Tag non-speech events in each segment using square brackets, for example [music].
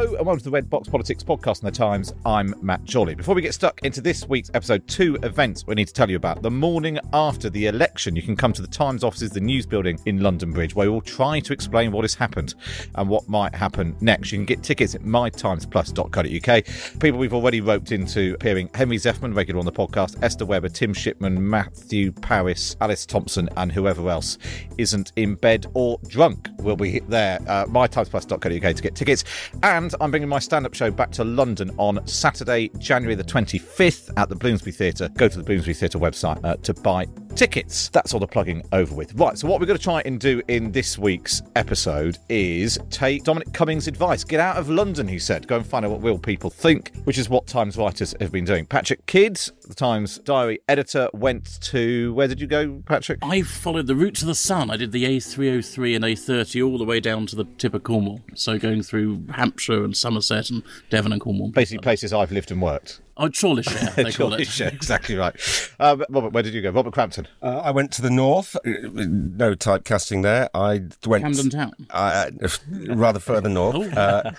Hello and welcome to the Red Box Politics podcast on the Times. I'm Matt Chorley. Before we get stuck into this week's episode, two events we need to tell you about. The morning after the election, you can come to the Times offices, the news building in London Bridge, where we'll try to explain what has happened and what might happen next. You can get tickets at mytimesplus.co.uk. People we've already roped into appearing Henry Zeffman, regular on the podcast, Esther Webber, Tim Shipman, Matthew Parris, Alice Thomson, and whoever else isn't in bed or drunk will be there. Uh, mytimesplus.co.uk to get tickets. And I'm bringing my stand up show back to London on Saturday, January the 25th at the Bloomsbury Theatre. Go to the Bloomsbury Theatre website uh, to buy tickets. That's all the plugging over with. Right, so what we're going to try and do in this week's episode is take Dominic Cummings' advice. Get out of London, he said. Go and find out what real people think, which is what Times writers have been doing. Patrick Kidd, the Times diary editor, went to. Where did you go, Patrick? I followed the route to the sun. I did the A303 and A30 all the way down to the tip of Cornwall. So going through Hampshire and Somerset and Devon and Cornwall. Basically, places I've lived and worked. Oh, Chorleyshire, [laughs] they call it. Chorleyshire, exactly right. Um, Robert, where did you go? Robert Crampton. Uh, I went to the north. uh, No typecasting there. I went Camden Town. uh, [laughs] rather further north. Uh,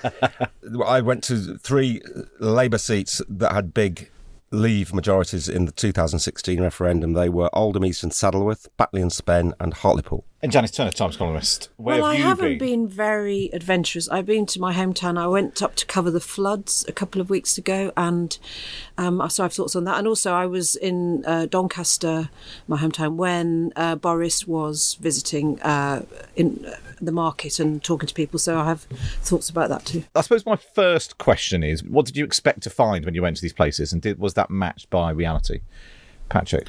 I went to three Labour seats that had big Leave majorities in the 2016 referendum. They were Oldham East and Saddleworth, Batley and Spen, and Hartlepool. And Janice Turner, Times columnist. Where well, have I haven't been? very adventurous. I've been to my hometown. I went up to cover the floods a couple of weeks ago, and um, so I have thoughts on that. And also, I was in uh, Doncaster, my hometown, when uh, Boris was visiting uh, in uh, the market and talking to people. So I have thoughts about that too. I suppose my first question is what did you expect to find when you went to these places and did was that matched by reality? Patrick.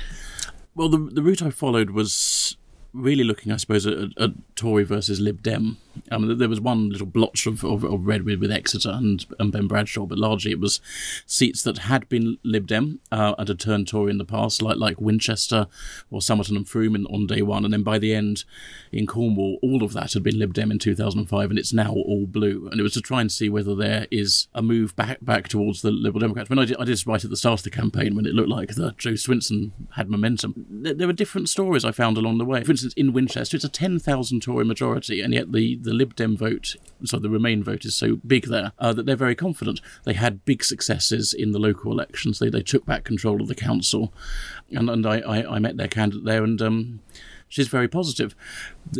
Well, the the route I followed was really looking, I suppose, at, at Tory versus Lib Dem. Um, there was one little blotch of, of, of red with, with Exeter and, and Ben Bradshaw, but largely it was seats that had been Lib Dem uh, and had turned Tory in the past, like like Winchester or Somerton and Frome in, on day one, and then by the end in Cornwall, all of that had been Lib Dem in 2005, and it's now all blue. And it was to try and see whether there is a move back back towards the Liberal Democrats. When I did, I did right at the start of the campaign, when it looked like the Jo Swinson had momentum, there, there were different stories I found along the way. For instance, in Winchester, it's a 10,000 Tory majority, and yet the, the Lib Dem vote, so the Remain vote, is so big there uh, that they're very confident. They had big successes in the local elections. They, they took back control of the council, and, and I, I, I met their candidate there, and um, she's very positive.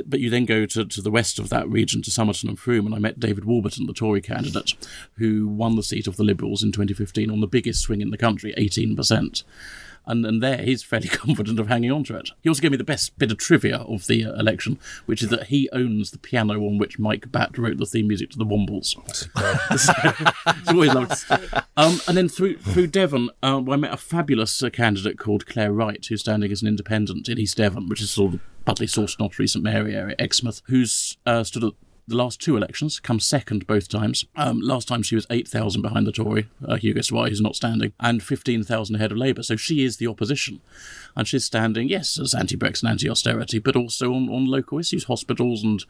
But you then go to, to the west of that region, to Somerton and Frome, and I met David Warburton, the Tory candidate, who won the seat of the Liberals in 2015 on the biggest swing in the country, 18%. And, and there he's fairly [laughs] confident of hanging on to it. He also gave me the best bit of trivia of the uh, election, which is that he owns the piano on which Mike Batt wrote the theme music to the Wombles. [laughs] it's always lovely. Um, and then through through Devon, uh, I met a fabulous uh, candidate called Claire Wright, who's standing as an independent in East Devon, which is sort of Budleigh Salterton, Ottery, St Mary area, Exmouth, who's uh, stood at the last two elections, come second both times. Um, last time she was 8,000 behind the Tory, uh, Hugo Swire, who's not standing, and 15,000 ahead of Labour. So she is the opposition. And she's standing, yes, as anti Brexit and anti austerity, but also on, on local issues, hospitals and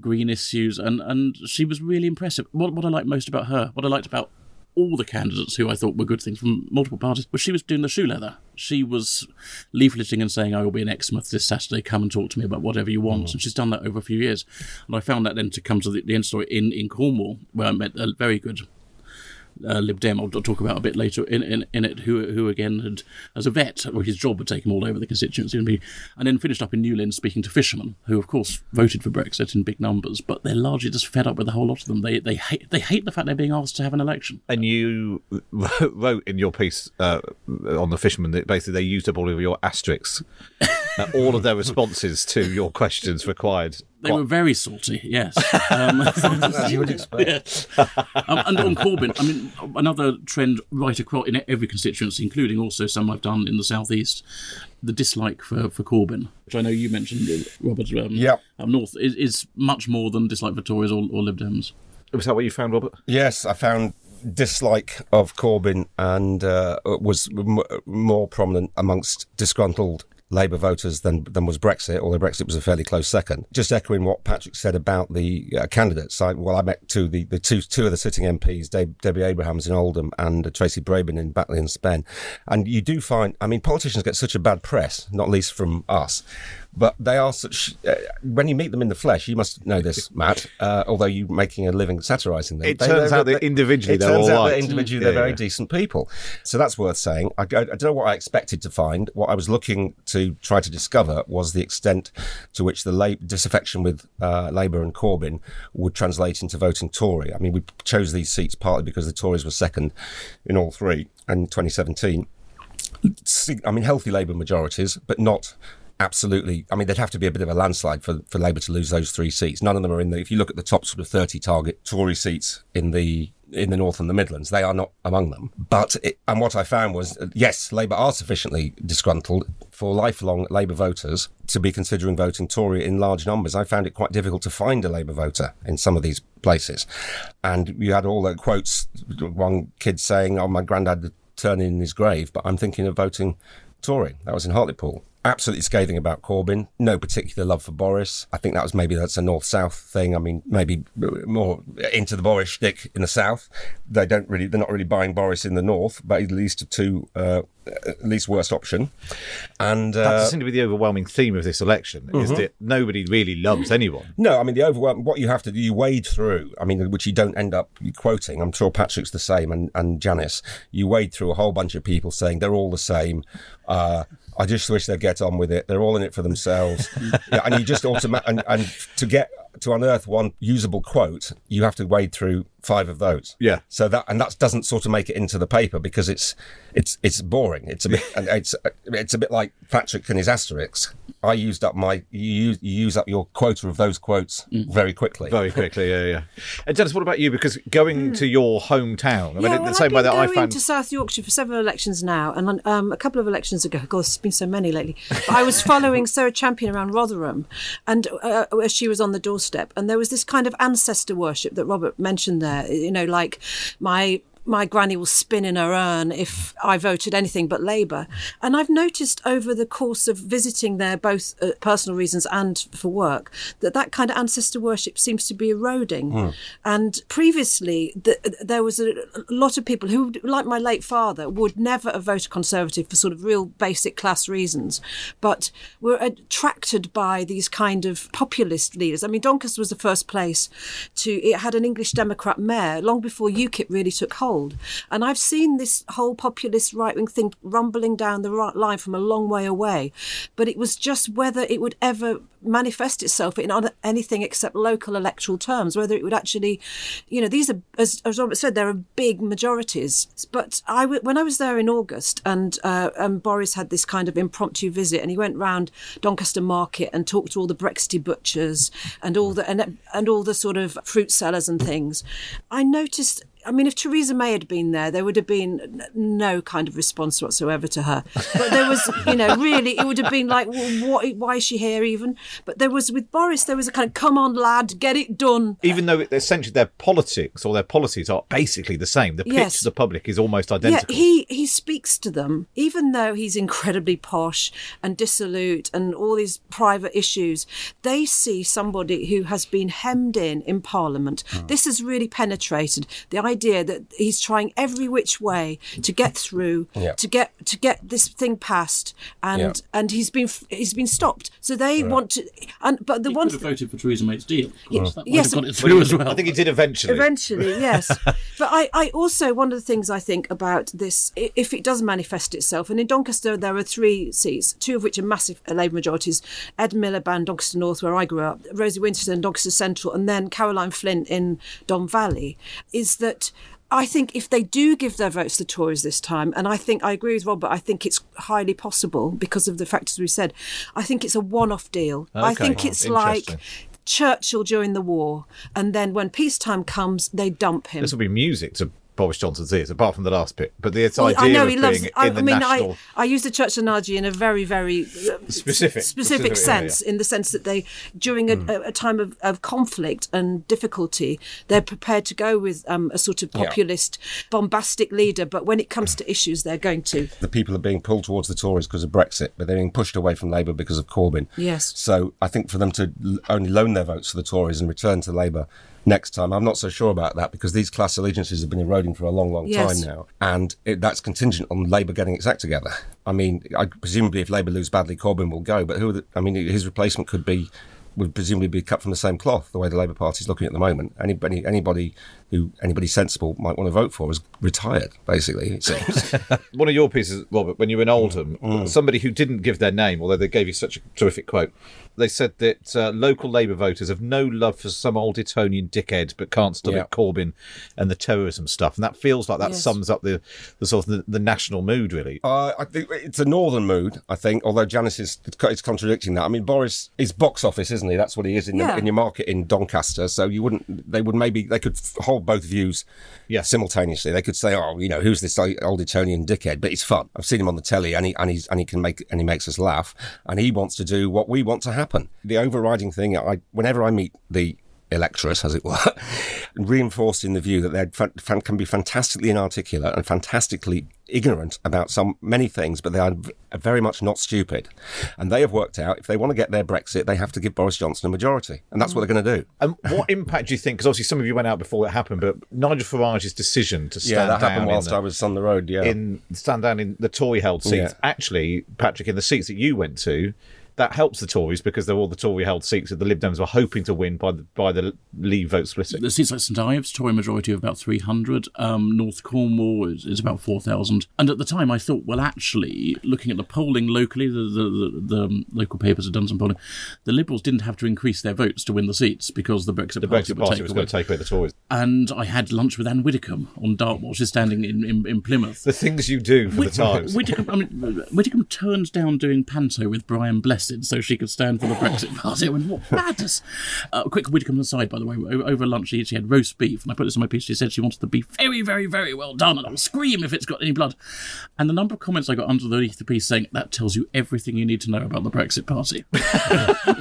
green issues. And, and she was really impressive. What, what I liked most about her, what I liked about all the candidates who I thought were good things from multiple parties, was she was doing the shoe leather. She was leafleting and saying, I will be in Exmouth this Saturday, come and talk to me about whatever you want. Mm. And she's done that over a few years. And I found that then to come to the, the end story in, in Cornwall, where I met a very good uh, Lib Dem, I'll, talk about a bit later in, in, in it, who who again had, as a vet, or his job had taken him all over the constituency, and, and then finished up in Newlyn speaking to fishermen, who of course voted for Brexit in big numbers, but they're largely just fed up with the whole lot of them. They they hate they hate the fact they're being asked to have an election. And you [laughs] wrote in your piece uh, on the fishermen that basically they used up all of your asterisks. Uh, all of their responses to your questions required. They were very salty, yes. Um, [laughs] As you would [laughs] expect. um, and on Corbyn, I mean, another trend right across in every constituency, including also some I've done in the southeast, the dislike for, for Corbyn, which I know you mentioned, Robert, um, Yep. up north, is, is much more than dislike for Tories or, or Lib Dems. Was that what you found, Robert? Yes, I found dislike of Corbyn and uh, was m- more prominent amongst disgruntled Labour voters than than was Brexit, although Brexit was a fairly close second. Just echoing what Patrick said about the uh, candidates. I, well, I met two the, the two two of the sitting MPs, Deb, Debbie Abrahams in Oldham and uh, Tracy Brabin in Batley and Spen, and you do find. I mean, politicians get such a bad press, not least from us, but they are such. Uh, when you meet them in the flesh, you must know this, [laughs] Matt. Uh, although you're making a living satirising them, it they, turns out that individually it they're turns out right. that individually they're very yeah. decent people. So that's worth saying. I, I, I don't know what I expected to find. What I was looking to try to discover was the extent to which the la- disaffection with uh, Labour and Corbyn would translate into voting Tory. I mean, we chose these seats partly because the Tories were second in all three in 2017 I mean, healthy Labour majorities, but not absolutely. I mean, there'd have to be a bit of a landslide for, for Labour to lose those three seats. None of them are in the. If you look at the top sort of thirty target Tory seats in the in the North and the Midlands, they are not among them. But it, and what I found was, uh, yes, Labour are sufficiently disgruntled for lifelong Labour voters to be considering voting Tory in large numbers. I found it quite difficult to find a Labour voter in some of these places, and you had all the quotes. One kid saying, "Oh, my granddad." turning in his grave, but I'm thinking of voting Tory. That was in Hartlepool. Absolutely scathing about Corbyn. No particular love for Boris. I think that was maybe that's a north-south thing. I mean, maybe more into the Boris shtick in the south. They don't really, they're not really buying Boris in the north, but at least a two, uh, at least worst option. And That uh, seems to be the overwhelming theme of this election: is that nobody really loves anyone. No, I mean the overwhelming. What you have to do, you wade through. I mean, which you don't end up quoting. I'm sure Patrick's the same, and and Janice. You wade through a whole bunch of people saying they're all the same. Uh, I just wish they'd get on with it. They're all in it for themselves, [laughs] yeah, and you just automatic and, and to get to unearth one usable quote, you have to wade through five of those. Yeah. So that and that doesn't sort of make it into the paper because it's it's it's boring. It's a bit [laughs] and it's it's a bit like Patrick and his asterisks. I used up my you use, you use up your quota of those quotes very quickly. Very quickly, yeah, yeah. And Janice, what about you? Because going to your hometown, I mean, yeah, in well, the same way that I going found. to South Yorkshire for several elections now, and um, a couple of elections ago, God, there's been so many lately. But I was [laughs] following Sarah Champion around Rotherham, and uh, as she was on the doorstep, and there was this kind of ancestor worship that Robert mentioned there. You know, like my my granny will spin in her urn if I voted anything but Labour. And I've noticed over the course of visiting there, both uh, personal reasons and for work, that that kind of ancestor worship seems to be eroding. And previously, the, there was a, a lot of people who, like my late father, would never have voted Conservative for sort of real basic class reasons, but were attracted by these kind of populist leaders. I mean, Doncaster was the first place to, it had an English Democrat mayor long before UKIP really took hold. And I've seen this whole populist right wing thing rumbling down the right line from a long way away. But it was just whether it would ever manifest itself in anything except local electoral terms, whether it would actually, you know, these are, as, as Robert said, there are big majorities. But when I was there in August and uh, um, Boris had this kind of impromptu visit and he went round Doncaster Market and talked to all the Brexity butchers and all the, and, and all the sort of fruit sellers and things, I noticed I mean, if Theresa May had been there, there would have been no kind of response whatsoever to her. But there was, you know, really, it would have been like, well, what, why is she here even? But there was, with Boris, there was a kind of, come on, lad, get it done. even though essentially their politics or their policies are basically the same, the pitch Yes. to the public is almost identical. Yeah, he he speaks to them, even though he's incredibly posh and dissolute and all these private issues. They see somebody who has been hemmed in in Parliament. Hmm. This has really penetrated the idea that he's trying every which way to get through, Yeah. to get to get this thing passed, and Yeah. and he's been he's been stopped. So they want to, and but the He one could have voted for Theresa May's deal. Of course, mm. that might yes, have got it through as well. I think he did eventually. Eventually, [laughs] yes. but I, I also, one of the things I think about this, if it does manifest itself, and in Doncaster there are three seats, two of which are massive Labour majorities Ed Miliband, Doncaster North, where I grew up, Rosie Winterton, Doncaster Central, and then Caroline Flint in Don Valley, is that. I think if they do give their votes to Tories this time, and I think I agree with Robert, I think it's highly possible because of the factors we said. I think it's a one-off deal. I think it's like Churchill during the war, and then when peacetime comes, they dump him. This will be music to Boris Johnson's ears, apart from the last bit. But the Well, idea I know of he loves. in I, the I mean, national. I, I use the Churchill analogy in a very, very uh, Specific- specific, specific, yeah, sense, in the sense that they, during a, a, a time of, of conflict and difficulty, they're prepared to go with um, a sort of populist, bombastic leader. But when it comes to issues, they're going to. the people are being pulled towards the Tories because of Brexit, but they're being pushed away from Labour because of Corbyn. Yes. So I think for them to l- only loan their votes to the Tories and return to Labour next time, I'm not so sure about that because these class allegiances have been eroding for a long, long Yes. time now, and it, that's contingent on Labour getting its act together. I mean, I, presumably if Labour lose badly, Corbyn will go, but who? Are the, I mean, his replacement could be. Would presumably be cut from the same cloth, the way the Labour Party is looking at the moment. Anybody, anybody who anybody sensible might want to vote for is retired, basically. It seems. [laughs] One of your pieces, Robert, when you were in Oldham, Mm. somebody who didn't give their name, although they gave you such a terrific quote, they said that uh, local Labour voters have no love for some old Etonian dickhead, but can't stomach Yeah. Corbyn and the terrorism stuff. And that feels like that Yes. sums up the, the sort of the, the national mood, really. Uh, I think it's a northern mood. I think, although Janice is it's contradicting that. I mean, Boris is box office, isn't he? That's what he is in, Yeah. the, in your market in Doncaster. So you wouldn't. They would maybe they could hold both views Yeah. simultaneously. They could say, oh, you know, who's this old Etonian dickhead? But it's fun. I've seen him on the telly, and he and he's and he can make and he makes us laugh, and he wants to do what we want to happen. The overriding thing, I whenever I meet the electorate, as it were, [laughs] reinforcing the view that they fan, can be fantastically inarticulate and fantastically ignorant about some many things, but they are v- very much not stupid. And they have worked out if they want to get their Brexit, they have to give Boris Johnson a majority, and that's what they're going to do. And what [laughs] impact do you think? Because obviously some of you went out before it happened, but Nigel Farage's decision to stand Yeah, that down happened whilst the- I was on the road. Yeah, in stand down in the Tory held seats. Yeah. Actually, Patrick, in the seats that you went to, that helps the Tories because they're all the Tory held seats that the Lib Dems were hoping to win by the by the Leave vote splitting. The seats like St Ives, Tory majority of about 300. Um, North Cornwall is, is about 4,000. And at the time, I thought, well, actually, looking at the polling locally, the, the, the, the um, local papers had done some polling, the Liberals didn't have to increase their votes to win the seats because the Brexit The Party Brexit would Party was away. going to take away the Tories. And I had lunch with Ann Widdecombe on Dartmoor. She's standing in, in, in Plymouth. The things you do for the Times. Widdecombe, I mean, Widdecombe turned down doing panto with Brian Blessed so she could stand for the Brexit [laughs] Party. I went, what madness! Uh, quick Widdecombe aside, by the way, over lunch she, she had roast beef, and I put this in my piece. She said she wanted the beef very, very, very well done, and I'll scream if it's got any blood. And the number of comments I got underneath the piece saying that tells you everything you need to know about the Brexit Party. [laughs]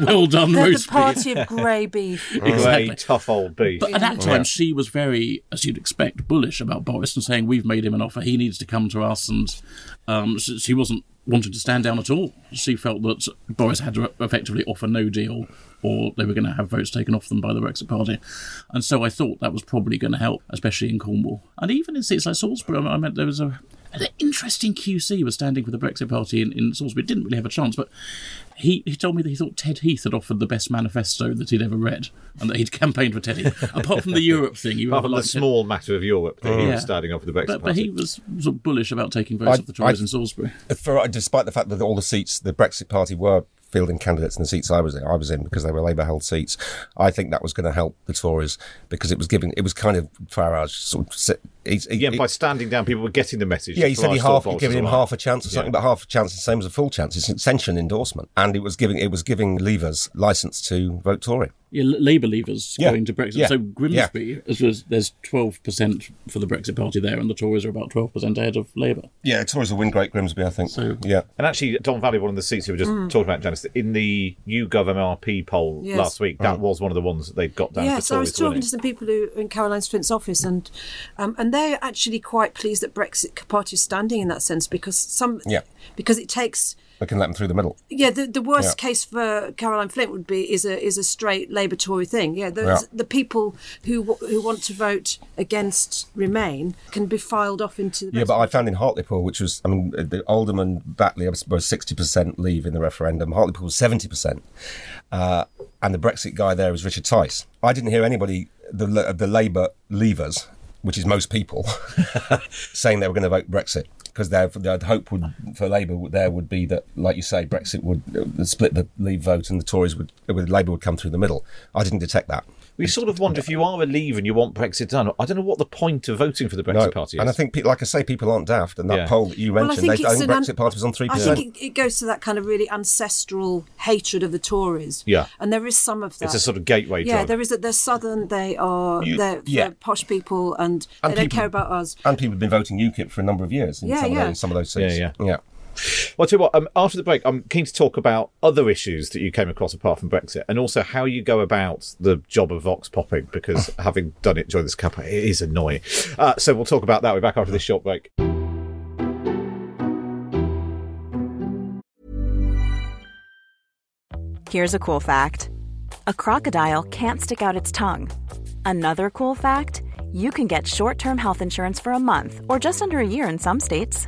well done, They're the roast beef. party of grey beef. Grey, tough old beef. But at that time, she was very, as you'd expect, bullish about Boris and saying, We've made him an offer, he needs to come to us. And um, she, she wasn't wanting to stand down at all. She felt that Boris had to effectively offer no deal or they were going to have votes taken off them by the Brexit Party. And so I thought that was probably going to help, especially in Cornwall. And even in seats like Salisbury, I meant there was a. An interesting QC was standing for the Brexit Party in, in Salisbury. Didn't really have a chance, but he, he told me that he thought Ted Heath had offered the best manifesto that he'd ever read, and that he'd [laughs] campaigned for Ted Heath. Apart from the [laughs] Europe thing, you Apart ever from the Ted- small matter of Europe, that he Yeah. was standing up for the Brexit But, but Party. he was sort of bullish about taking votes I- off the Tories I- in Salisbury. for, uh, despite the fact that all the seats, the Brexit Party were fielding candidates in the seats I was in, I was in because they were Labour-held seats. I think that was going to help the Tories because it was giving, it was kind of Farage sort of. sit- He's, he, yeah, he- by standing down, people were getting the message. yeah, he said he Farage half, giving him all right. half a chance or something, but half a chance is the same as a full chance. It's an ascension endorsement, and it was giving it was giving Leavers license to vote Tory. Yeah, Labour leavers Yeah. going to Brexit. Yeah. So Grimsby, as was, there's 12% for the Brexit Party there, and the Tories are about 12% ahead of Labour. Yeah, Tories will win Great Grimsby, I think. So- yeah. And actually, Don Valley, one of the seats you were just talking about, Janice, in the YouGov MRP poll Yes. last week, that was one of the ones that they got down Yeah, for so I was talking winning. to some people who are in Caroline Flint's office, and um, and they're actually quite pleased that Brexit Party is standing in that sense because some Yeah. because it takes We can let them through the middle. yeah the, the worst Yeah. case for Caroline Flint would be is a is a straight Labour Tory thing. Yeah, the, Yeah. the people who who want to vote against Remain can be filed off into the Yeah, but I found in Hartlepool, which was, I mean, the Alderman Batley was 60% leave in the referendum. Hartlepool was 70%. Uh, and the Brexit guy there was Richard Tice. I didn't hear anybody, the, the Labour leavers, which is most people, [laughs] saying they were going to vote Brexit. Because their, their hope would, for Labour there would be that, like you say, Brexit would uh, split the Leave vote and the Tories would, with Labour would come through the middle. I didn't detect that. We sort of wonder if you are a leave and you want Brexit done. I don't know what the point of voting for the Brexit No, Party is. and I think, like I say, people aren't daft. And that Yeah. poll that you Well, I mentioned, think they, I think Brexit un- Party was on 3%. I think it, it goes to that kind of really ancestral hatred of the Tories. Yeah. and there is some of that. it's a sort of gateway yeah, drug. there is. A, they're southern. They are. You- they're, yeah. they're posh people, and, And they don't care about us. And people have been voting UKIP for a number of years in, Yeah, some, Of yeah. those, some of those seats. Yeah, yeah. Well, I'll tell you what, um, after the break, I'm keen to talk about other issues that you came across apart from Brexit and also how you go about the job of Vox popping because [laughs] having done it during this campaign, it is annoying. Uh, so we'll talk about that. We're back after this short break. Here's a cool fact a crocodile can't stick out its tongue. Another cool fact you can get short term health insurance for a month or just under a year in some states.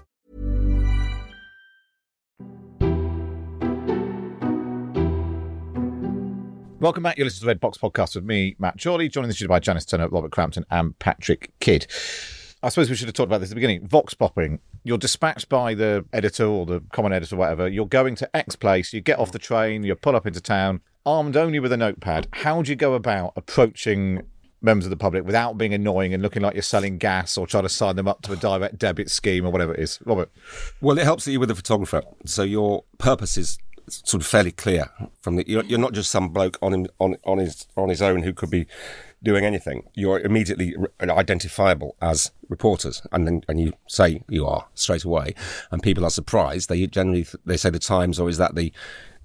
Welcome back. You're listening to the Red Box Podcast with me, Matt Chorley, joined in the studio by Janice Turner, Robert Crampton, and Patrick Kidd. I suppose we should have talked about this at the beginning. Vox popping. You're dispatched by the editor or the common editor, whatever. You're going to X place. You get off the train. You pull up into town, armed only with a notepad. How do you go about approaching members of the public without being annoying and looking like you're selling gas or trying to sign them up to a direct debit scheme or whatever it is? Robert. Well, it helps that you're with a photographer, so your purpose is sort of fairly clear. From the, you're, you're not just some bloke on him on on his on his own who could be doing anything. You're immediately identifiable as reporters, and then and you say you are straight away, and people are surprised. They generally they say the Times, or is that the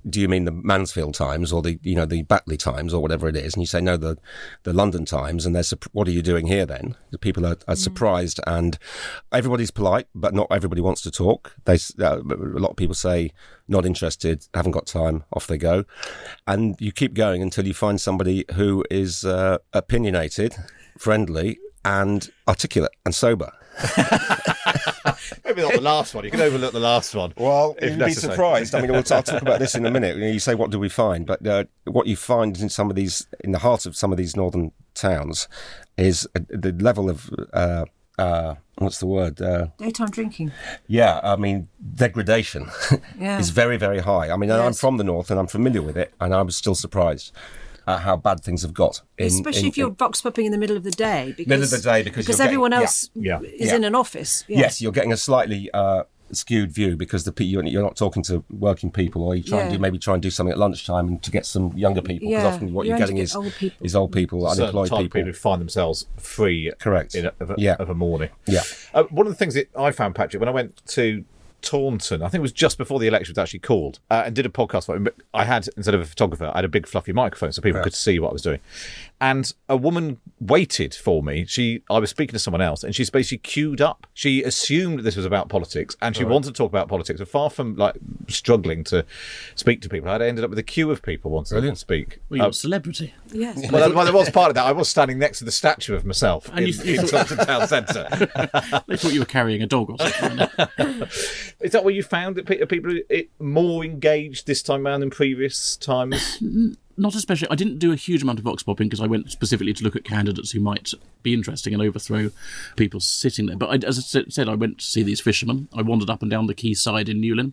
do you mean the Mansfield Times or the you know the Batley Times or whatever it is? And you say no, the the London Times, and they're what are you doing here then? The people are, are surprised, and everybody's polite, but not everybody wants to talk. They uh, a lot of people say not interested, haven't got time, off they go, and you keep going until you find somebody who is uh, opinionated, friendly, and articulate and sober. [laughs] Maybe not the last one. You can overlook the last one. Well, if you'd be surprised. I mean, we'll, I'll talk [laughs] about this in a minute. You, say, "What do we find?" But uh, what you find in some of these, in the heart of some of these northern towns, is uh, the level of uh, uh, what's the word? Uh, Daytime drinking. yeah, I mean, degradation Yeah. [laughs] is very, very high. I mean, I'm from the north and I'm familiar with it, and I was still surprised at how bad things have got. In, Especially in- if you're in- vox popping in the middle of the day. Because, Middle of the day because you're getting- everyone yeah. else Yeah. is Yeah. in an office. Yeah. Yes, you're getting a slightly uh, skewed view because the you're, you're not talking to working people, or you try and Yeah. do maybe try and do something at lunchtime and to get some younger people. Because Yeah, often what you you're getting get is old people. is old people, certain unemployed type people. people who find themselves free Correct. in a, of, a, Yeah. of a morning. Yeah. Uh, one of the things that I found, Patrick, when I went to Taunton, I think it was just before the election was actually called, uh, and did a podcast for it. But I had, instead of a photographer, I had a big fluffy microphone so people could see what I was doing. And a woman waited for me. She, I was speaking to someone else, and she's basically queued up. She assumed this was about politics, and she wanted to talk about politics. But far from like struggling to speak to people, I'd ended up with a queue of people wanting Brilliant. to speak. Well, you're Uh, a celebrity. Yes. well, well, there was part of that. I was standing next to the statue of myself And in, you- you in thought- Town Centre. [laughs] They thought you were carrying a dog or something. [laughs] Is that what you found? That pe- are people it, more engaged this time around than previous times? [laughs] Not especially. I didn't do a huge amount of vox popping because I went specifically to look at candidates who might be interesting and overthrow people sitting there. But I, as I said- I went to see these fishermen. I wandered up and down the quay side in Newlyn,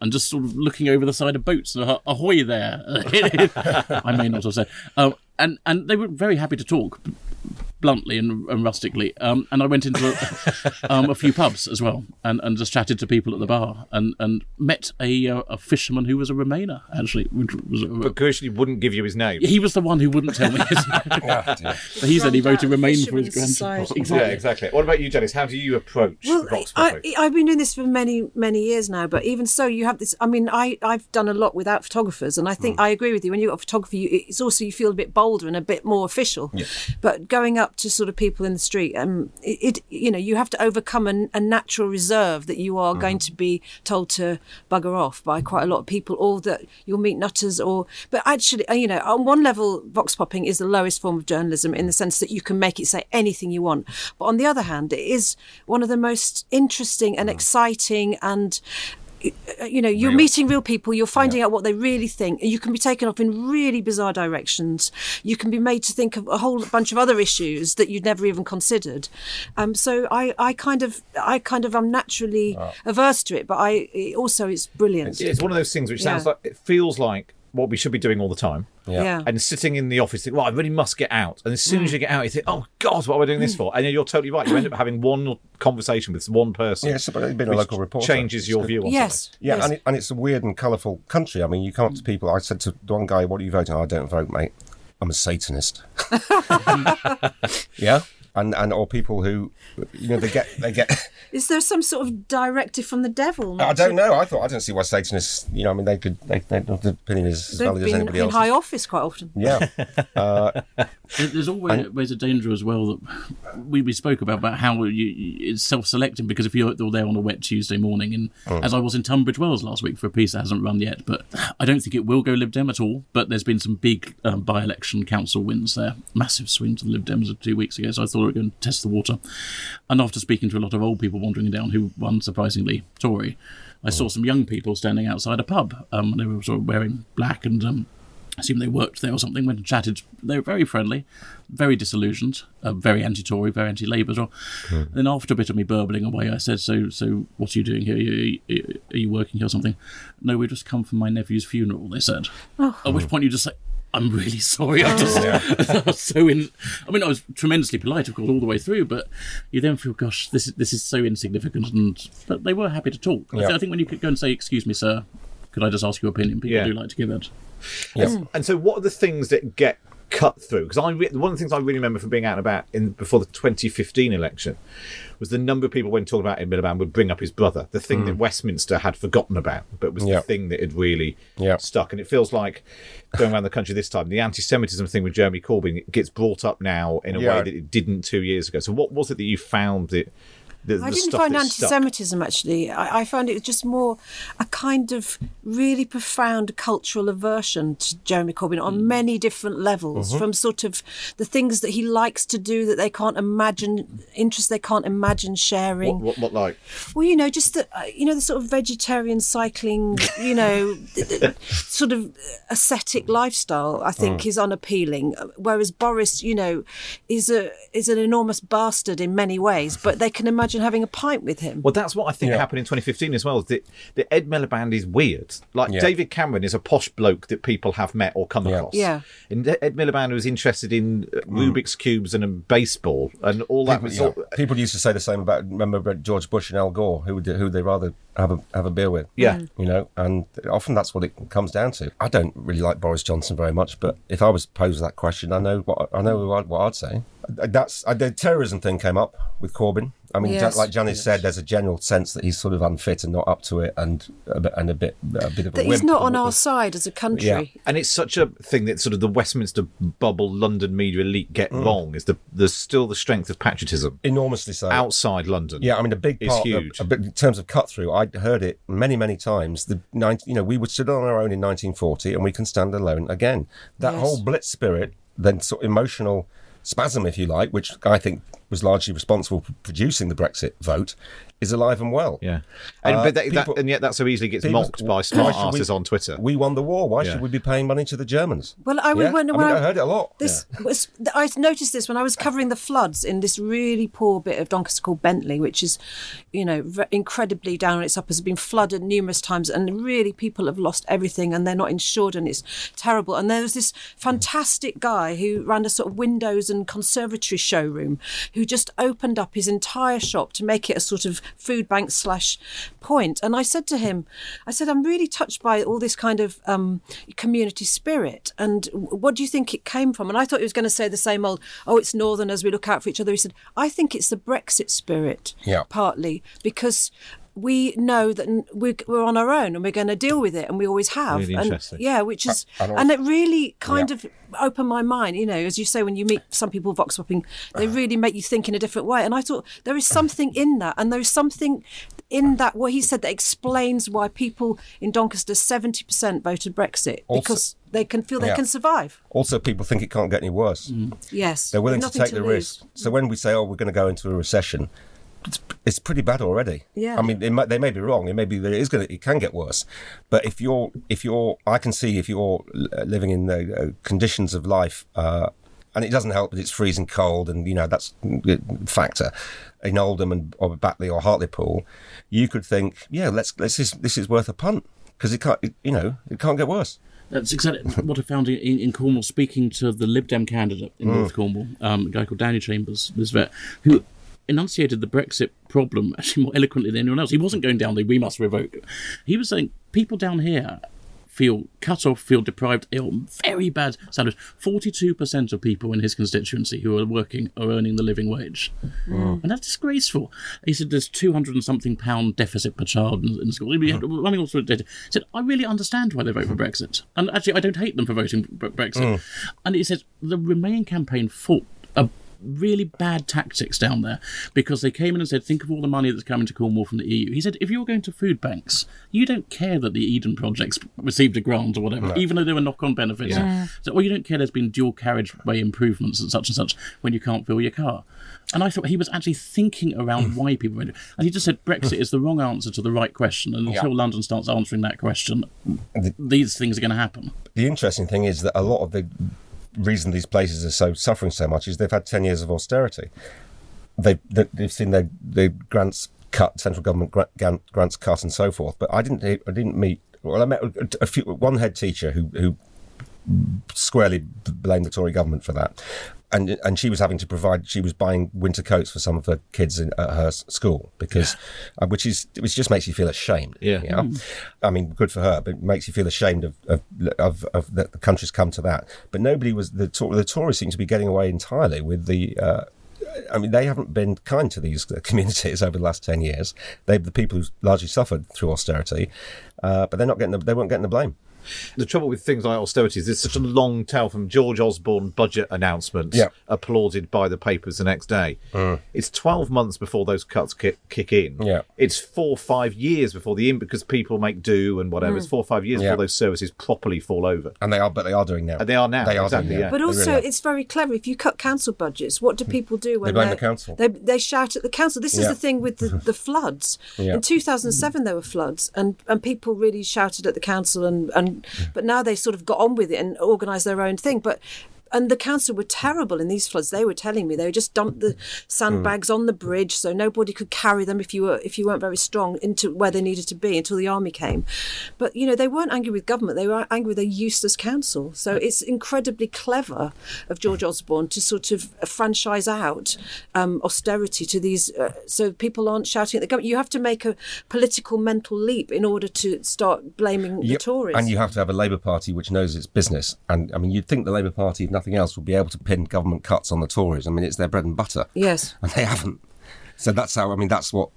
and just sort of looking over the side of boats. And, "Ah- ahoy there! [laughs] I may not have said. Um, and and they were very happy to talk, bluntly and, and rustically. Um, and I went into a, [laughs] um, a few pubs as well, and, and just chatted to people at the bar, and, and met a uh, a fisherman who was a Remainer actually, which was a, But crucially, wouldn't give you his name. he was the one who wouldn't tell me his [laughs] name. Oh, dear. [laughs] he said he voted Remain for his Fishermen's grandson. Society. Yeah, exactly. What about you, Janice? How do you approach Well, Vox I, I've been doing this for many, many years now, but even so, you have this. I mean, I, I've done a lot without photographers, and I think I agree with you. When you've got photography, you, it's also you feel a bit bolder and a bit more official. But going up to sort of people in the street, um, it, it you know, you have to overcome a, a natural reserve that you are going to be told to bugger off by quite a lot of people, or that you'll meet nutters, or. But actually, uh, you know, on one level, vox popping is the lowest form of journalism in the sense that you can make it say anything you want. But on the other hand, it is one of the most interesting and exciting and you know, you're meeting real people, you're finding out what they really think, and you can be taken off in really bizarre directions. You can be made to think of a whole bunch of other issues that you'd never even considered. Um, so I, I kind of, I kind of, am naturally averse to it, but I it also it's brilliant. It's one of those things which sounds Yeah. like it feels like what we should be doing all the time. Yeah. yeah. And sitting in the office, think, well, I really must get out. And as soon as mm. you get out, you think, oh God, what am I doing this mm. for? And then you're totally right. You end up having one conversation with one person. Yeah, it's about being a local reporter. changes It's your good. view on Yes. something. Yeah, yes. and, it, and it's a weird and colourful country. I mean, you come up to mm. people. I said to one guy, "What are you voting?" I don't vote, mate. I'm a Satanist. [laughs] [laughs] yeah, and and or people who, you know, they get they get. [laughs] Is there some sort of directive from the devil? I don't to- know. I thought I don't see why Satanists. You know, I mean, they could. They, they the opinion is as They've valid as been anybody in else's. high office quite often. Yeah, There- [laughs] uh, There's always, always a danger as well that we, we spoke about about how you, it's self-selecting because if you're there on a wet Tuesday morning, and as I was in Tunbridge Wells last week for a piece that hasn't run yet, but I don't think it will go Lib Dem at all. But there's been some big um, by-election council wins there, massive swing to the Lib Dems two weeks ago. So I thought we were going to test the water. And after speaking to a lot of old people wandering down who won surprisingly Tory, I saw some young people standing outside a pub. Um, they were sort of wearing black and um, assume they worked there or something, went and chatted. They were very friendly, very disillusioned, uh, very anti-Tory, very anti-Labour as well. Then after a bit of me burbling away, I said, so so what are you doing here? Are you, are you working here or something? No, we just come from my nephew's funeral, they said. Oh. At which point you just say, I'm really sorry. I just [laughs] I was so in. I mean, I was tremendously polite, of course, all the way through. But you then feel, gosh, this is this is so insignificant. And but they were happy to talk. I, Yeah. th- I think when you could go and say, "Excuse me, sir, could I just ask your opinion?" People Yeah. do like to give it. And so, what are the things that get cut through? Because I re- one of the things I really remember from being out and about in before the 2015 election was the number of people when talking about Ed Miliband would bring up his brother, the thing that mm. Westminster had forgotten about, but was Yeah. the thing that had really Yeah. stuck. And it feels like going around the country this time, the anti-Semitism thing with Jeremy Corbyn gets brought up now in a Yeah. way that it didn't two years ago. So, what was it that you found that? The, I the didn't find that anti stuck? Actually. I, I found it was just more a kind of really profound cultural aversion to Jeremy Corbyn on Hmm. many different levels, Mm-hmm. from sort of the things that he likes to do that they can't imagine, interests they can't imagine sharing. What, what, what like? Well, you know, just the uh, you know the sort of vegetarian cycling, you know, [laughs] sort of ascetic lifestyle. I think Hmm. is unappealing. Whereas Boris, you know, is a is an enormous bastard in many ways. But they can imagine having a pint with him. Well, that's what I think Yeah. happened in 2015 as well. Is that, that Ed Miliband is weird. Like Yeah. David Cameron is a posh bloke that people have met or come Yeah. across. Yeah. And Ed Miliband was interested in uh, Mm. Rubik's cubes and um, baseball and all that. people, was yeah. all, People used to say the same about remember George Bush and Al Gore, who would who they rather have a have a beer with. Yeah. you know, and often that's what it comes down to. I don't really like Boris Johnson very much, but if I was posed that question, I know what I know what I'd, what I'd say. That's uh, the terrorism thing came up with Corbyn. I mean, Yes. Like Janice said, there's a general sense that he's sort of unfit and not up to it, and a bit, and a bit a bit of a that he's not on our side as a country. Yeah. and it's such a thing that sort of the Westminster bubble London media elite get Mm. wrong is the there's still the strength of patriotism enormously so. outside London. Yeah, I mean, a big is part. huge. A, bit in terms of cut through, I heard it many, many times. The 19, you know, we were stood on our own in 1940, and we can stand alone again. That Yes. whole Blitz spirit, then sort of emotional spasm, if you like, which I think was largely responsible for producing the Brexit vote, is alive and well. Yeah, and Uh, but that, people- that, and yet that so easily gets mocked by why smart should we- asses on Twitter. We won the war. Why Yeah. should we be paying money to the Germans? Well, I would Yeah? when, I, mean, I heard it a lot. This was, I noticed this when I was covering the floods in this really poor bit of Doncaster called Bentley, which is, you know, ve- incredibly down on its uppers, has been flooded numerous times, and really people have lost everything, and they're not insured, and it's terrible. And there was this fantastic guy who ran a sort of windows and conservatory showroom, who just opened up his entire shop to make it a sort of food bank slash point. And I said to him, I said, I'm really touched by all this kind of um, community spirit. And what do you think it came from? And I thought he was going to say the same old, oh, it's Northerners, we look out for each other. He said, I think it's the Brexit spirit, Yeah. partly, because we know that we're, we're on our own and we're going to deal with it, and we always have. Really and, interesting. Yeah, which is, and and it really kind Yeah. of opened my mind. You know, as you say, when you meet some people vox popping, they really make you think in a different way. And I thought there is something in that, and there's something in that what he said that explains why people in Doncaster seventy percent voted Brexit Also- because they can feel they Yeah. can survive. Also, people think it can't get any worse. Mm. Yes, They're willing to Nothing take the lose. risk. So when we say, "Oh, we're going to go into a recession," it's, it's pretty bad already. Yeah. I mean, it might, they may be wrong. It may be that it is going. It can get worse. But if you're, if you're, I can see if you're uh, living in the uh, conditions of life, uh, and it doesn't help that it's freezing cold, and you know that's a factor in Oldham and or Batley or Hartlepool. You could think, yeah, let's let's this, this is worth a punt because it can't, it, you know, it can't get worse. That's exactly what I found in, in Cornwall. Speaking to the Lib Dem candidate in North Cornwall, um, a guy called Danny Chambers, this vet, who enunciated the Brexit problem [laughs] actually more eloquently than anyone else. He wasn't going down the "we must revoke." He was saying people down here feel cut off, feel deprived, ill, very bad salaries. Forty-two percent of people in his constituency who are working are earning the living wage, and that's disgraceful. He said there's two hundred and something pound deficit per child in, in school. He had running all through the data. He said I really understand why they vote for Brexit, and actually I don't hate them for voting for Brexit. And he said the Remain campaign fought a really bad tactics down there because they came in and said, think of all the money that's coming to Cornwall from the EU. He said, if you're going to food banks, you don't care that the Eden projects received a grant or whatever, even though there were knock-on benefits. So, or you don't care there's been dual carriageway improvements and such and such when you can't fill your car. And I thought he was actually thinking around hmm. why people went. And he just said Brexit is the wrong answer to the right question. And until London starts answering that question, these things are going to happen. The interesting thing is that a lot of the reason these places are so suffering so much is they've had 10 years of austerity. They, they, they've seen their, their grants cut, central government gra- grants cut, and so forth. But I didn't, I didn't meet. Well, I met a few, one head teacher who, who squarely b- blamed the Tory government for that. And, and she was having to provide. She was buying winter coats for some of her kids in, at her school because, uh, which is which just makes you feel ashamed. Yeah. you know? I mean, good for her, but it makes you feel ashamed of of, of, of that the country's come to that. But nobody was the Tor- the Tories seem to be getting away entirely with the. Uh, I mean, they haven't been kind to these [laughs] communities over the last ten years. They're the people who largely suffered through austerity, uh, but they're not getting the, they weren't getting the blame. The trouble with things like austerity is it's such a long tail from George Osborne budget announcements Yeah. applauded by the papers the next day. Mm. It's 12 months before those cuts kick, kick in. Yeah. It's four or five years before the in because people make do and whatever. It's mm. four or five years Yeah. before those services properly fall over. And they are, but they are doing now. And they are now, They are exactly, doing now. yeah. But also, really it's very clever. If you cut council budgets, what do mm. people do when they're- the council. They, they shout at the council. This is Yeah. the thing with the, the [laughs] floods. Yeah. In 2007, there were floods, and, and people really shouted at the council, and, and but now they sort of got on with it and organised their own thing. But and the council were terrible in these floods. They were telling me they would just dump the sandbags on the bridge so nobody could carry them if you were if you weren't very strong into where they needed to be until the army came. But you know they weren't angry with government; they were angry with a useless council. So it's incredibly clever of George Osborne to sort of franchise out um, austerity to these, uh, so people aren't shouting at the government. You have to make a political mental leap in order to start blaming the Tories. And you have to have a Labour Party which knows its business. And I mean, you'd think the Labour Party, if nothing else, will be able to pin government cuts on the Tories. I mean, it's their bread and butter. yes. [laughs] And they haven't. So that's how, I mean, that's what,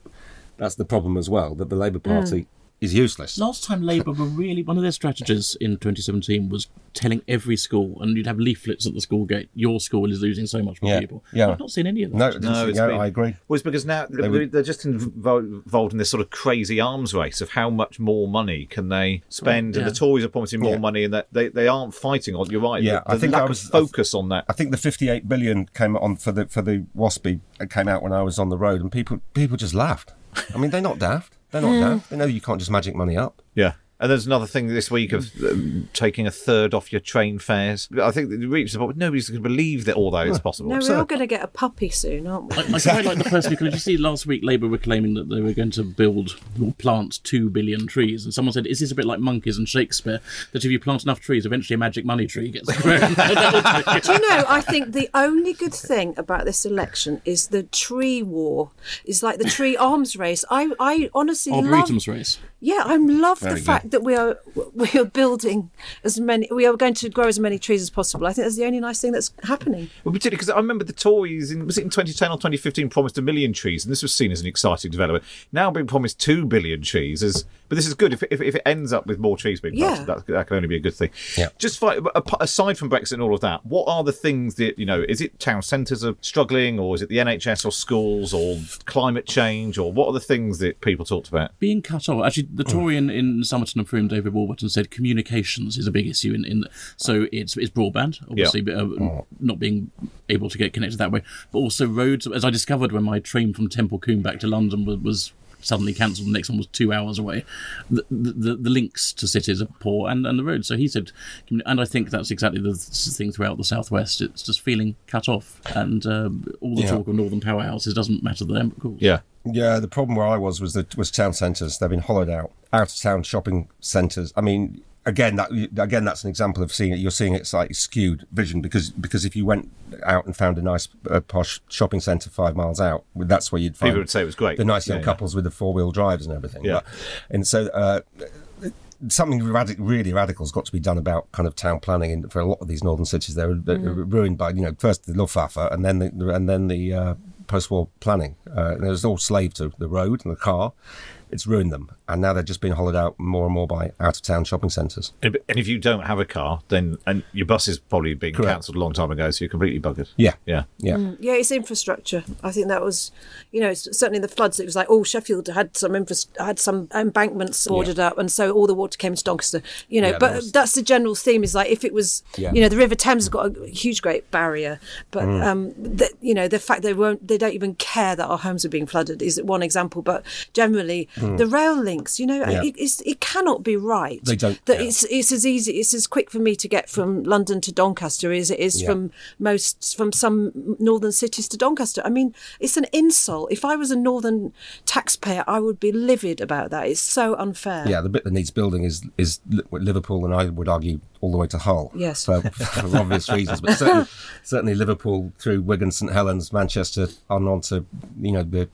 that's the problem as well, that the Labour Party mm. Is useless. Last time Labour were really one of their strategies in 2017 was telling every school, and you'd have leaflets at the school gate. Your school is losing so much more Yeah, people. yeah. I've not seen any of that. No, No, no, been- I agree. Well, it's because now they would- are just involved in this sort of crazy arms race of how much more money can they spend, and the Tories are promising more Yeah. money, and that they, they aren't fighting on. You're right. Yeah, the, I think lack I of was- focus on that. I think the 58 billion came on for the for the WASPI it came out when I was on the road, and people people just laughed. I mean, they're not daft. They're not. They know you can't just magic money up. Yeah. And there's another thing this week of um, taking a third off your train fares. I think that it reaches the point nobody's going to believe that all that is possible. No, we're So- all going to get a puppy soon, aren't we? I, I quite like the person who did you see last week Labour were claiming that they were going to build or plant two billion trees, and someone said, "Is this a bit like monkeys and Shakespeare? That if you plant enough trees, eventually a magic money tree gets grown." [laughs] [laughs] Do you know? I think the only good thing about this election is the tree war. Is like the tree [laughs] arms race. I, I honestly love. Arboretum's race. Yeah, I love Very the good. fact that we are we are building as many. We are going to grow as many trees as possible. I think that's the only nice thing that's happening. Well, particularly because I remember the Tories in was it in 2010 or 2015 promised a million trees, and this was seen as an exciting development. Now being promised two billion trees is, but this is good if, if, if it ends up with more trees being planted. Yeah. That, that can only be a good thing. Yeah. Just fi- aside from Brexit and all of that, what are the things that you know? Is it town centres are struggling, or is it the NHS or schools or climate change, or what are the things that people talked about? being cut off. Actually, the Tory in, in Somerton Chancellor Frome, David Warburton, said communications is a big issue in, in so it's it's broadband, obviously, but, uh, not being able to get connected that way, but also roads. As I discovered when my train from Templecombe back to London was, was suddenly cancelled. The next one was two hours away. The, the, the links to cities are poor and, and the roads. So he said, and I think that's exactly the thing throughout the southwest. It's just feeling cut off, and uh, all the Yeah. talk of northern powerhouses doesn't matter to them. Of course. Yeah. Yeah, the problem where I was was that was town centres. They've been hollowed out, out of town shopping centres. I mean, again, that again, that's an example of seeing it. You're seeing it slightly skewed vision because because if you went out and found a nice uh, posh shopping centre five miles out, that's where you'd find People would say it was great. the nice young Yeah, yeah. couples with the four wheel drives and everything. Yeah. But, and so. Uh, Something radic- really radical's got to be done about kind of town planning in, for a lot of these northern cities. They're, they're ruined by you know first the Luftwaffe and then the and then the uh, post-war planning. Uh, it was all slave to the road and the car. It's ruined them, and now they're just being hollowed out more and more by out-of-town shopping centres. And and if you don't have a car, then and your bus is probably being cancelled a long time ago, so you're completely buggered. Yeah, Yeah. yeah. Yeah, it's infrastructure. I think that was, you know, it's- certainly the floods. It was like, oh, Sheffield had some infra- had some embankments boarded up, and so all the water came to Doncaster. You know, Yeah, that but was- that's the general theme. Is like if it was, Yeah. you know, the River Thames has got a huge, great barrier, but Mm. um, the, you know, the fact they won't, they don't even care that our homes are being flooded is one example. But generally, the rail links, you know, Mm. Yeah. it, it cannot be right. They don't That care. it's it's as easy, it's as quick for me to get from London to Doncaster as it is Yeah. from most from some northern cities to Doncaster. I mean, it's an insult. If I was a northern taxpayer, I would be livid about that. It's so unfair. Yeah, the bit that needs building is is Liverpool, and I would argue all the way to Hull. Yes. for, for [laughs] obvious reasons, but certainly, certainly Liverpool through Wigan, St Helens, Manchester, on on to you know the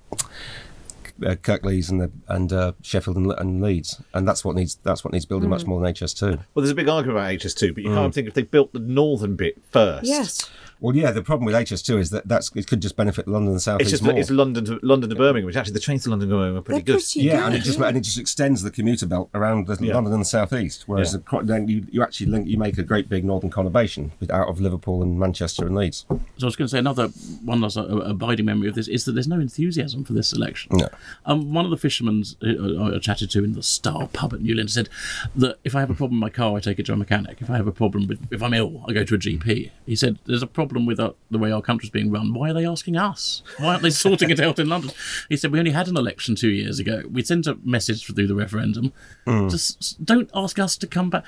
uh, Kirklees and the and uh, Sheffield and, and Leeds, and that's what needs that's what needs building much more than HS2. Well, there's a big argument about HS2, but you Mm. can't think if they built the northern bit first. Yes. Well, yeah, the problem with HS2 is that that's it could just benefit London and South It's East just more. it's London to London to Birmingham, which actually the trains to London to Birmingham are pretty They're good. pretty Yeah, good. and it just and it just extends the commuter belt around the, Yeah. London and the southeast. Whereas Yeah. the then you, you actually link you make a great big northern conurbation out of Liverpool and Manchester and Leeds. So I was going to say another one last uh, abiding memory of this is that there's no enthusiasm for this election. No. Um, one of the fishermen uh, I chatted to in the Star pub at Newlyn said that if I have a problem with my car, I take it to a mechanic. If I have a problem with, if I'm ill, I go to a GP. He said there's a problem with uh, the way our country's being run. Why are they asking us? Why aren't they sorting it out in London? He said we only had an election two years ago. We sent a message through the referendum. Just don't ask us to come back.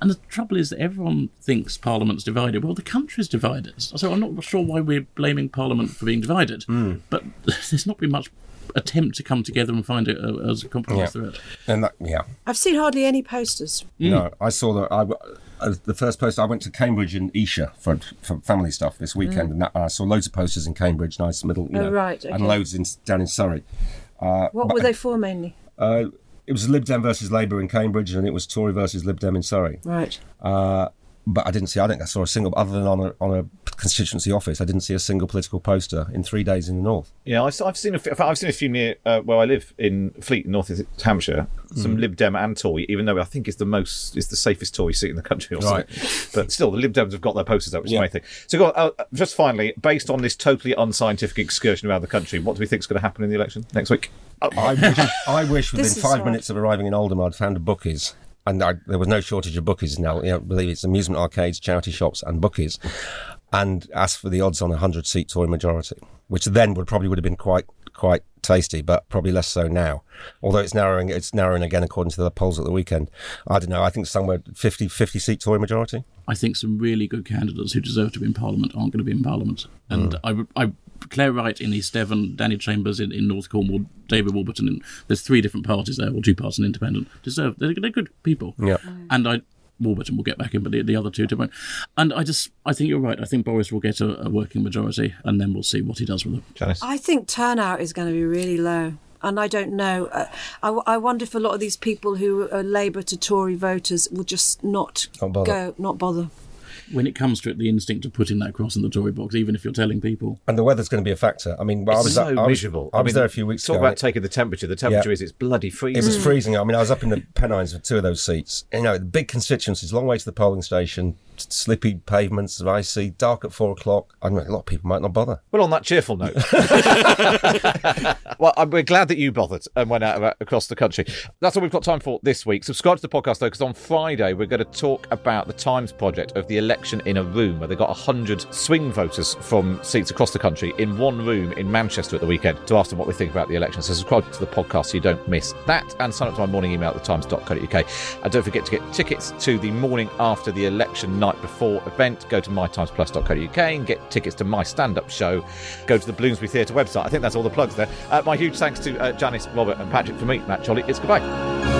And the trouble is that everyone thinks Parliament's divided. Well, the country's divided. So I'm not sure why we're blaming Parliament for being divided. But [laughs] there's not been much attempt to come together and find it uh, as a compromise Yeah. through it. And that, yeah, I've seen hardly any posters. no, I saw that. I, uh, the first post I went to Cambridge and Esher for, for family stuff this weekend, and that, I saw loads of posters in Cambridge, nice middle, you Oh, know, right, and loads in, down in Surrey. What were they for mainly? Uh, it was Lib Dem versus Labour in Cambridge, and it was Tory versus Lib Dem in Surrey. Right. But I didn't see. I think I saw a single, other than on a on a constituency office. I didn't see a single political poster in three days in the north. Yeah, I've, I've seen a few, I've seen a few near uh, where I live in Fleet, North East Hampshire. Some Mm. Lib Dem and Tory, even though I think it's the most, it's the safest Tory seat in the country, or Right. But still, the Lib Dems have got their posters up, which is Yeah. the main thing. So, go on, uh, just finally, based on this totally unscientific excursion around the country, what do we think is going to happen in the election next week? Oh, I wish, I wish within five hard. minutes of arriving in Oldham, I'd found a bookies. And I, there was no shortage of bookies now. You know, believe it's amusement arcades, charity shops, and bookies. And asked for the odds on a hundred seat Tory majority, which then would probably would have been quite quite tasty, but probably less so now. Although it's narrowing, it's narrowing again according to the polls at the weekend. I don't know. I think somewhere 50, 50 seat Tory majority. I think some really good candidates who deserve to be in Parliament aren't going to be in Parliament. And hmm. I, I, Claire Wright in East Devon, Danny Chambers in, in North Cornwall, David Warburton. In, there's three different parties there, or two parties and independent. Deserve they're, they're good people. Yeah. And I Warburton will get back in, but the, the other two don't. And I just I think you're right. I think Boris will get a, a working majority, and then we'll see what he does with it. Janice? I think turnout is going to be really low. And I don't know. Uh, I, I wonder if a lot of these people who are Labour to Tory voters will just not Not go, not bother. When it comes to it, the instinct of putting that cross in the Tory box, even if you're telling people. And the weather's going to be a factor. I mean, well, I was so I was, miserable. I was mean, there a few weeks talk ago. about taking the temperature. The temperature Yeah. is it's bloody freezing. It was freezing. I mean, I was up in the Pennines for two of those seats. You know, big constituencies, long way to the polling station, slippy pavements, icy, dark at four o'clock. I mean, a lot of people might not bother. Well, on that cheerful note, [laughs] [laughs] well, I'm, we're glad that you bothered and went out uh, across the country. That's all we've got time for this week. Subscribe to the podcast though, because on Friday we're going to talk about the Times project of the election in a room, where they got hundred swing voters from seats across the country in one room in Manchester at the weekend to ask them what we think about the election. So subscribe to the podcast so you don't miss that, and sign up to my morning email at thetimes.co.uk. And don't forget to get tickets to the morning after the election night before event. Go to mytimesplus.co.uk and get tickets to my stand-up show. Go to the Bloomsbury Theatre website. I think that's all the plugs there. Uh, my huge thanks to uh, Janice, Robert, and Patrick for me, Matt Chorley. It's goodbye.